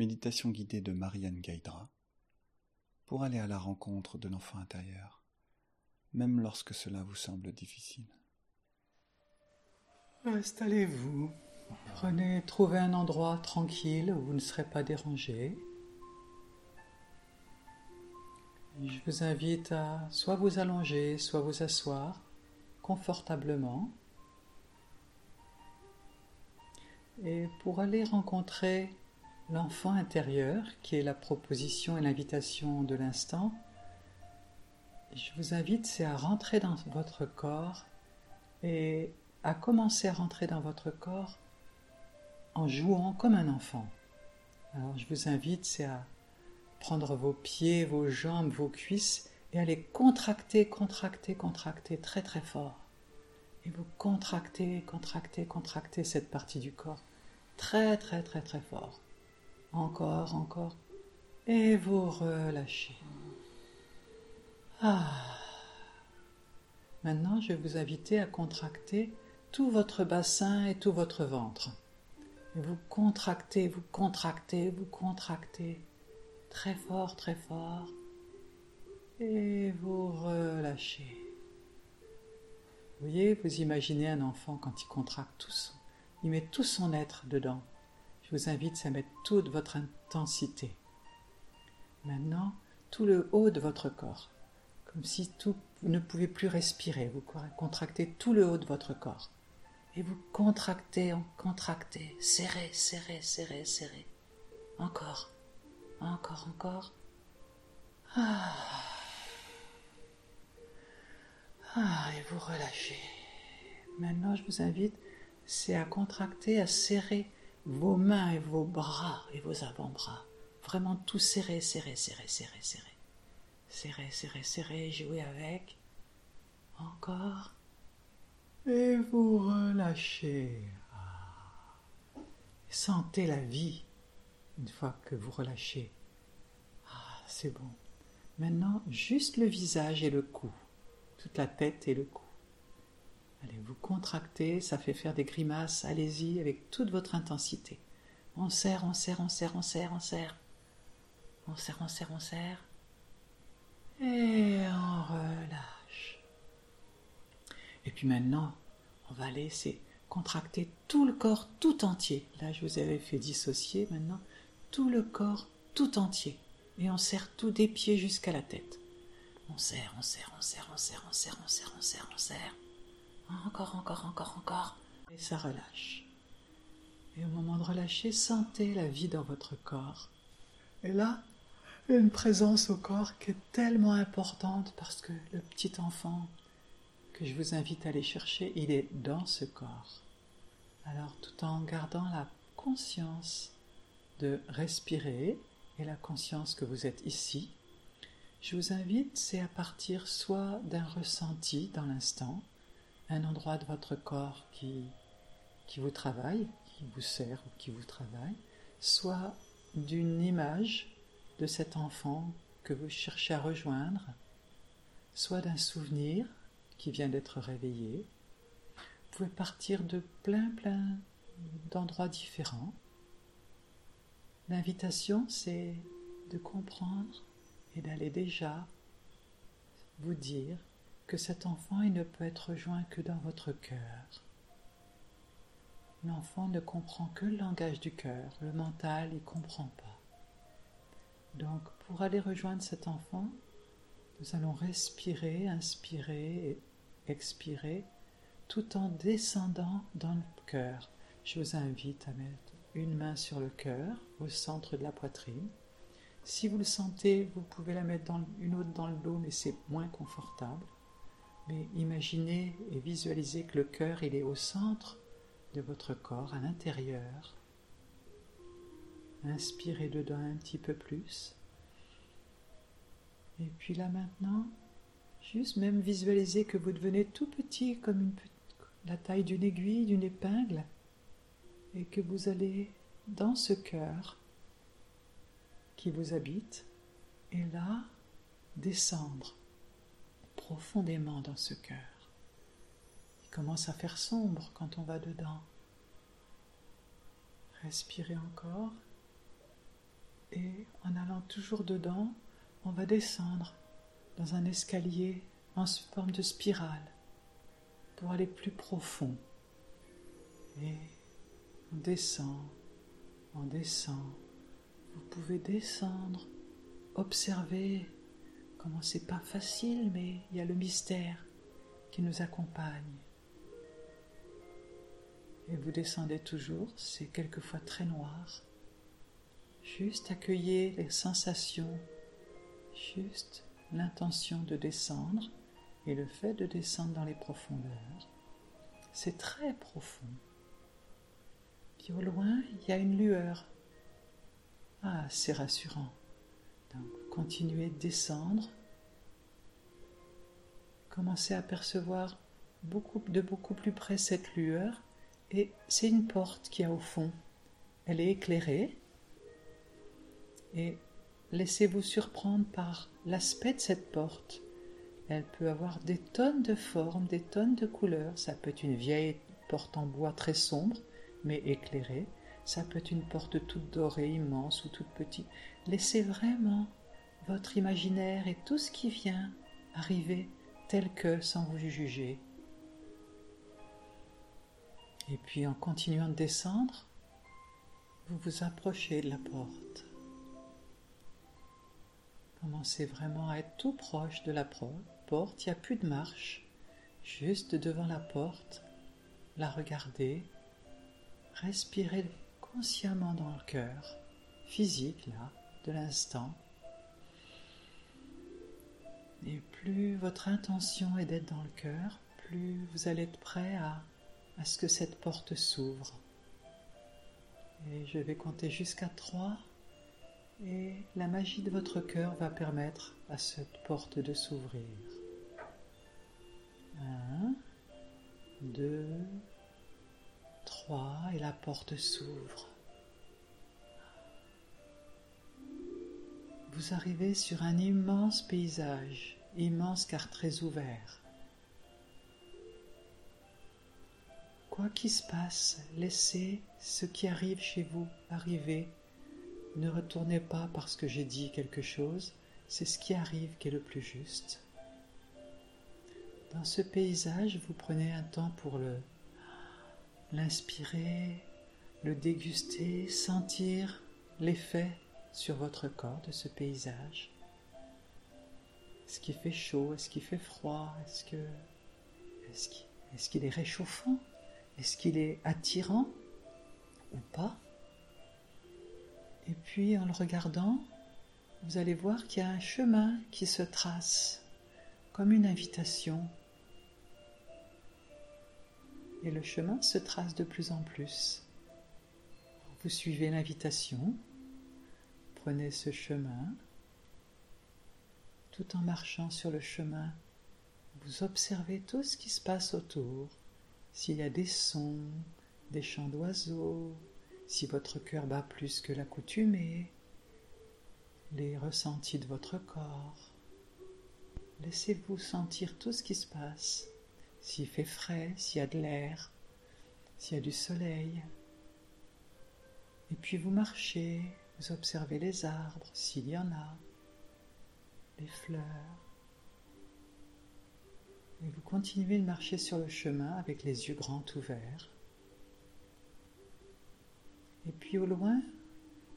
Méditation guidée de Marianne Gaïdra pour aller à la rencontre de l'enfant intérieur, même lorsque cela vous semble difficile. Installez-vous. Prenez, trouvez un endroit tranquille où vous ne serez pas dérangé. Je vous invite à soit vous allonger, soit vous asseoir confortablement. Et pour aller rencontrer l'enfant intérieur, qui est la proposition et l'invitation de l'instant, je vous invite c'est à rentrer dans votre corps et à commencer à rentrer dans votre corps en jouant comme un enfant. Alors je vous invite c'est à prendre vos pieds, vos jambes, vos cuisses et à les contracter, contracter, contracter très très fort. Et vous contractez, contractez, contractez cette partie du corps très très très très fort. Encore, encore. Et vous relâchez. Ah. Maintenant, je vais vous inviter à contracter tout votre bassin et tout votre ventre. Vous contractez, vous contractez, vous contractez. Très fort, très fort. Et vous relâchez. Vous voyez, vous imaginez un enfant quand il contracte tout son, il met tout son être dedans. Vous invite à mettre toute votre intensité. Maintenant, tout le haut de votre corps, comme si tout, vous ne pouvez plus respirer. Vous contractez tout le haut de votre corps. Et vous contractez, contractez, serrez, serrez, serrez, serrez. Encore, encore, encore. Ah. Ah, et vous relâchez. Maintenant, je vous invite, c'est à contracter, à serrer vos mains et vos bras et vos avant-bras. Vraiment tout serré, serré, serré, serré, serré. Serré, serré, serré, jouez avec. Encore. Et vous relâchez. Ah. Sentez la vie une fois que vous relâchez. Ah, c'est bon. Maintenant, juste le visage et le cou. Toute la tête et le cou. Allez, vous contractez, ça fait faire des grimaces, allez-y avec toute votre intensité. On serre, on serre, on serre, on serre, on serre. On serre, on serre, on serre. Et on relâche. Et puis maintenant, on va laisser contracter tout le corps tout entier. Là, je vous avais fait dissocier maintenant tout le corps tout entier. Et on serre tout des pieds jusqu'à la tête. On serre, on serre, on serre, on serre, on serre, on serre, on serre, on serre. Encore, encore, encore, encore. Et ça relâche. Et au moment de relâcher, sentez la vie dans votre corps. Et là, une présence au corps qui est tellement importante parce que le petit enfant que je vous invite à aller chercher, il est dans ce corps. Alors tout en gardant la conscience de respirer et la conscience que vous êtes ici, je vous invite, c'est à partir soit d'un ressenti dans l'instant, un endroit de votre corps qui, qui vous travaille, qui vous sert ou qui vous travaille, soit d'une image de cet enfant que vous cherchez à rejoindre, soit d'un souvenir qui vient d'être réveillé. Vous pouvez partir de plein plein d'endroits différents. L'invitation, c'est de comprendre et d'aller déjà vous dire cet enfant il ne peut être rejoint que dans votre cœur. L'enfant ne comprend que le langage du cœur, le mental il ne comprend pas. Donc pour aller rejoindre cet enfant, nous allons respirer, inspirer et expirer tout en descendant dans le cœur. Je vous invite à mettre une main sur le cœur, au centre de la poitrine. Si vous le sentez, vous pouvez la mettre une autre dans le dos, mais c'est moins confortable. Mais imaginez et visualisez que le cœur, il est au centre de votre corps, à l'intérieur. Inspirez dedans un petit peu plus. Et puis là maintenant, juste même visualisez que vous devenez tout petit comme la taille d'une aiguille, d'une épingle, et que vous allez dans ce cœur qui vous habite, et là descendre profondément dans ce cœur. Il commence à faire sombre quand on va dedans. Respirez encore. Et en allant toujours dedans, on va descendre dans un escalier en forme de spirale pour aller plus profond. Et on descend, on descend. Vous pouvez descendre, observer comment c'est pas facile, mais il y a le mystère qui nous accompagne. Et vous descendez toujours, c'est quelquefois très noir. Juste accueillez les sensations, juste l'intention de descendre et le fait de descendre dans les profondeurs. C'est très profond. Puis au loin, il y a une lueur. Ah, c'est rassurant. Continuez de descendre. Commencez à percevoir de beaucoup plus près cette lueur. Et c'est une porte qui a au fond. Elle est éclairée. Et laissez-vous surprendre par l'aspect de cette porte. Elle peut avoir des tonnes de formes, des tonnes de couleurs. Ça peut être une vieille porte en bois très sombre, mais éclairée. Ça peut être une porte toute dorée, immense ou toute petite. Laissez vraiment votre imaginaire et tout ce qui vient arriver tel que sans vous juger. Et puis en continuant de descendre, vous vous approchez de la porte. Commencez vraiment à être tout proche de la porte, il n'y a plus de marche, juste devant la porte, la regarder, respirez consciemment dans le cœur, physique là, de l'instant. Et plus votre intention est d'être dans le cœur, plus vous allez être prêt à, ce que cette porte s'ouvre. Et je vais compter jusqu'à trois. Et la magie de votre cœur va permettre à cette porte de s'ouvrir. Un, deux, trois, et la porte s'ouvre. Vous arrivez sur un immense paysage, immense car très ouvert. Quoi qu'il se passe, laissez ce qui arrive chez vous arriver ne retournez pas parce que j'ai dit quelque chose, c'est ce qui arrive qui est le plus juste. Dans ce paysage, vous prenez un temps pour le l'inspirer, le déguster, sentir l'effet sur votre corps de ce paysage. Est-ce qu'il fait chaud? Est-ce qu'il fait froid? Est-ce qu'il est réchauffant? Est-ce qu'il est attirant? Ou pas? Et puis en le regardant, vous allez voir qu'il y a un chemin qui se trace comme une invitation. Et le chemin se trace de plus en plus. Vous suivez l'invitation, prenez ce chemin, tout en marchant sur le chemin, vous observez tout ce qui se passe autour, s'il y a des sons, des chants d'oiseaux, si votre cœur bat plus que l'accoutumée, les ressentis de votre corps. Laissez-vous sentir tout ce qui se passe, s'il fait frais, s'il y a de l'air, s'il y a du soleil. Et puis vous marchez, vous observez les arbres, s'il y en a, les fleurs. Et vous continuez de marcher sur le chemin avec les yeux grands ouverts. Et puis au loin,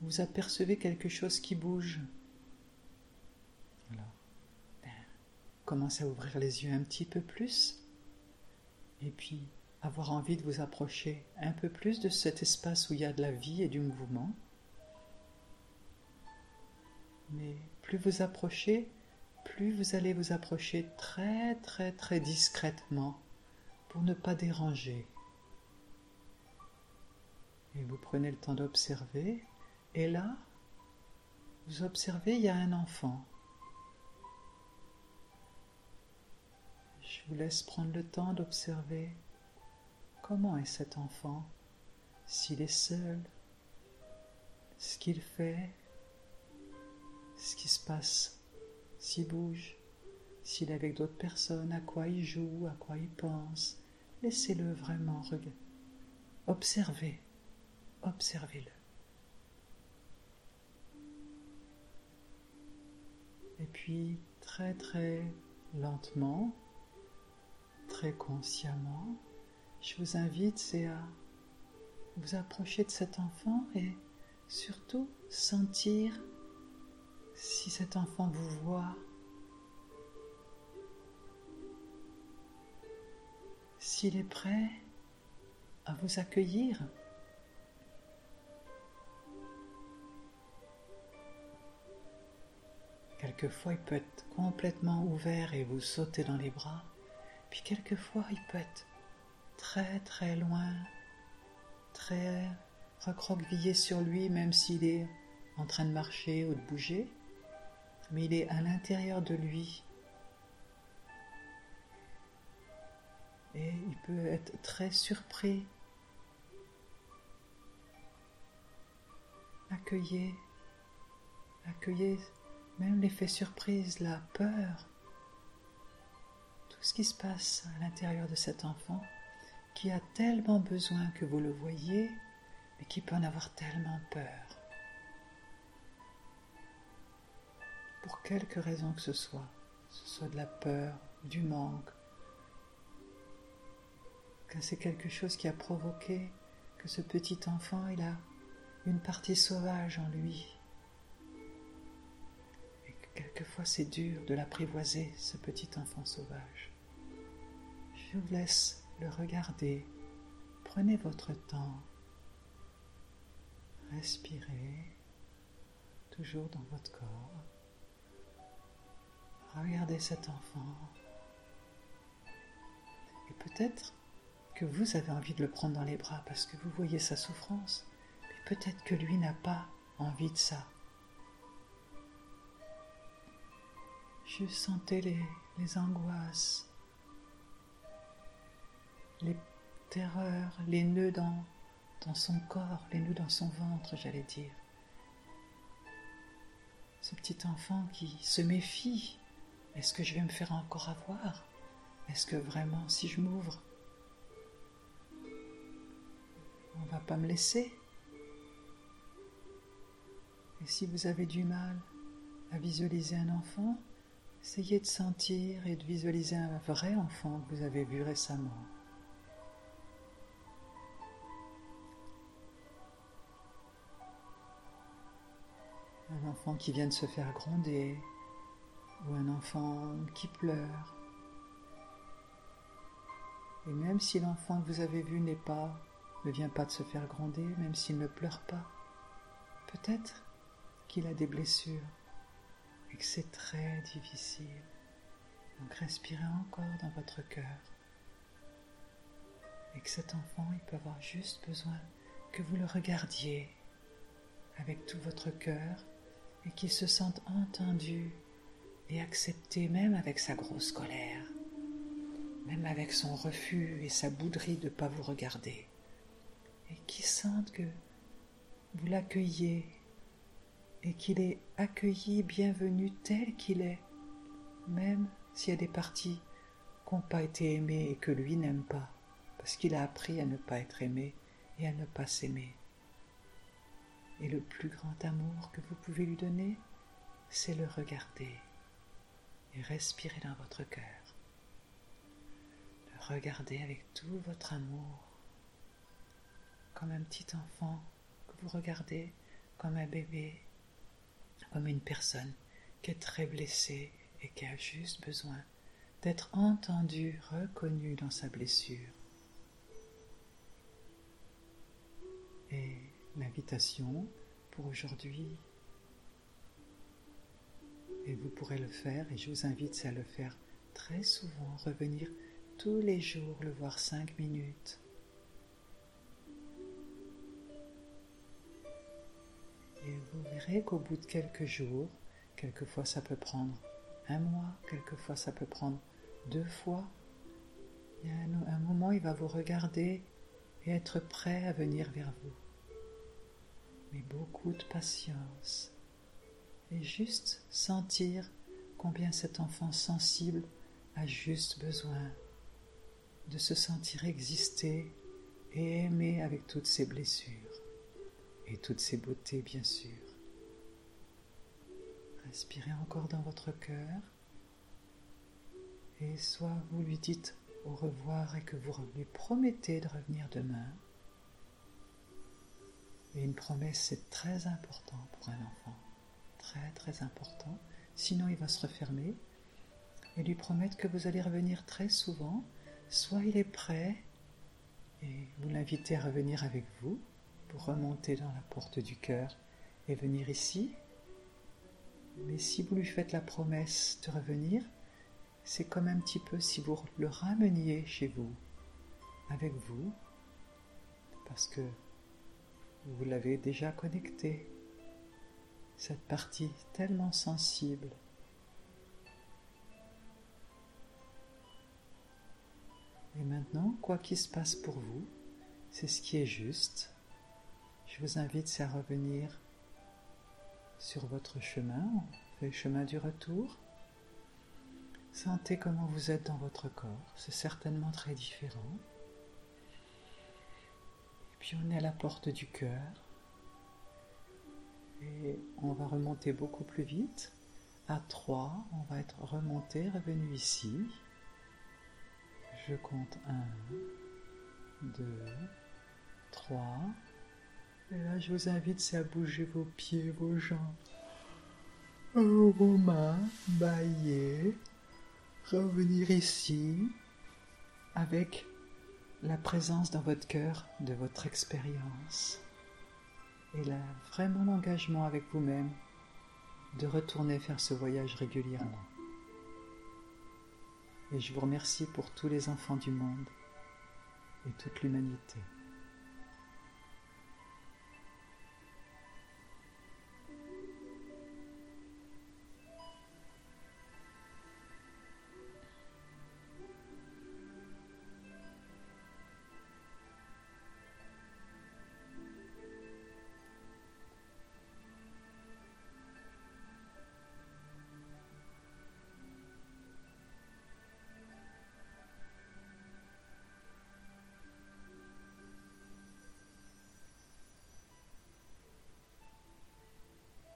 vous apercevez quelque chose qui bouge. Alors, ben, commencez à ouvrir les yeux un petit peu plus. Et puis, avoir envie de vous approcher un peu plus de cet espace où il y a de la vie et du mouvement. Mais plus vous approchez, plus vous allez vous approcher très très très discrètement pour ne pas déranger. Et vous prenez le temps d'observer. Et là, vous observez, il y a un enfant. Je vous laisse prendre le temps d'observer comment est cet enfant, s'il est seul, ce qu'il fait, ce qui se passe, s'il bouge, s'il est avec d'autres personnes, à quoi il joue, à quoi il pense. Laissez-le vraiment observer. Observez-le. puis très très lentement, très consciemment, je vous invite c'est à vous approcher de cet enfant et surtout sentir si cet enfant vous voit, s'il est prêt à vous accueillir. Quelquefois, il peut être complètement ouvert et vous sauter dans les bras. Puis quelquefois, il peut être très très loin, très recroquevillé sur lui, même s'il est en train de marcher ou de bouger. Mais il est à l'intérieur de lui. Et il peut être très surpris. Accueillez, accueillez même l'effet surprise, la peur, tout ce qui se passe à l'intérieur de cet enfant qui a tellement besoin que vous le voyez, mais qui peut en avoir tellement peur. Pour quelque raison que ce soit, que ce soit de la peur, du manque, que c'est quelque chose qui a provoqué que ce petit enfant, il a une partie sauvage en lui, Quelquefois c'est dur de l'apprivoiser, ce petit enfant sauvage. Je vous laisse le regarder. Prenez votre temps. Respirez toujours dans votre corps. Regardez cet enfant. Et peut-être que vous avez envie de le prendre dans les bras parce que vous voyez sa souffrance. Mais peut-être que lui n'a pas envie de ça. Je sentais les, angoisses, les terreurs, les nœuds dans, dans son corps, les nœuds dans son ventre, j'allais dire. Ce petit enfant qui se méfie, est-ce que je vais me faire encore avoir? Est-ce que vraiment, si je m'ouvre, on va pas me laisser? Et si vous avez du mal à visualiser un enfant, Essayez de sentir et de visualiser un vrai enfant que vous avez vu récemment. Un enfant qui vient de se faire gronder ou un enfant qui pleure. Et même si l'enfant que vous avez vu n'est pas, ne vient pas de se faire gronder, même s'il ne pleure pas, peut-être qu'il a des blessures et que c'est très difficile. Donc respirez encore dans votre cœur. Et que cet enfant, il peut avoir juste besoin que vous le regardiez avec tout votre cœur et qu'il se sente entendu et accepté même avec sa grosse colère, même avec son refus et sa bouderie de ne pas vous regarder, et qu'il sente que vous l'accueillez et qu'il est accueilli, bienvenu tel qu'il est, même s'il y a des parties qui n'ont pas été aimées et que lui n'aime pas, parce qu'il a appris à ne pas être aimé et à ne pas s'aimer. Et le plus grand amour que vous pouvez lui donner, c'est le regarder et respirer dans votre cœur. Le regarder avec tout votre amour, comme un petit enfant que vous regardez comme un bébé comme une personne qui est très blessée et qui a juste besoin d'être entendue, reconnue dans sa blessure. Et l'invitation pour aujourd'hui, et vous pourrez le faire, et je vous invite à le faire très souvent, revenir tous les jours, le voir cinq minutes Et vous verrez qu'au bout de quelques jours, quelquefois ça peut prendre un mois, quelquefois ça peut prendre deux fois, il y a un, un moment il va vous regarder et être prêt à venir vers vous. Mais beaucoup de patience et juste sentir combien cet enfant sensible a juste besoin de se sentir exister et aimer avec toutes ses blessures et toutes ses beautés, bien sûr. Respirez encore dans votre cœur. Et soit vous lui dites au revoir et que vous lui promettez de revenir demain. Et une promesse, c'est très important pour un enfant. Très, important. Sinon, il va se refermer. Et lui promettre que vous allez revenir très souvent. Soit il est prêt et vous l'invitez à revenir avec vous pour remonter dans la porte du cœur et venir ici. Mais si vous lui faites la promesse de revenir, c'est comme un petit peu si vous le rameniez chez vous, avec vous, parce que vous l'avez déjà connecté, cette partie tellement sensible. Et maintenant, quoi qu'il se passe pour vous, c'est ce qui est juste. Je vous invite à revenir sur votre chemin, le chemin du retour. Sentez comment vous êtes dans votre corps, c'est certainement très différent. Et puis on est à la porte du cœur. Et on va remonter beaucoup plus vite. À 3, on va être remonté, revenu ici. Je compte 1, 2, 3. Et là, je vous invite à bouger vos pieds, vos jambes, vos mains, bailler, revenir ici avec la présence dans votre cœur de votre expérience et là, vraiment l'engagement avec vous-même de retourner faire ce voyage régulièrement. Et je vous remercie pour tous les enfants du monde et toute l'humanité.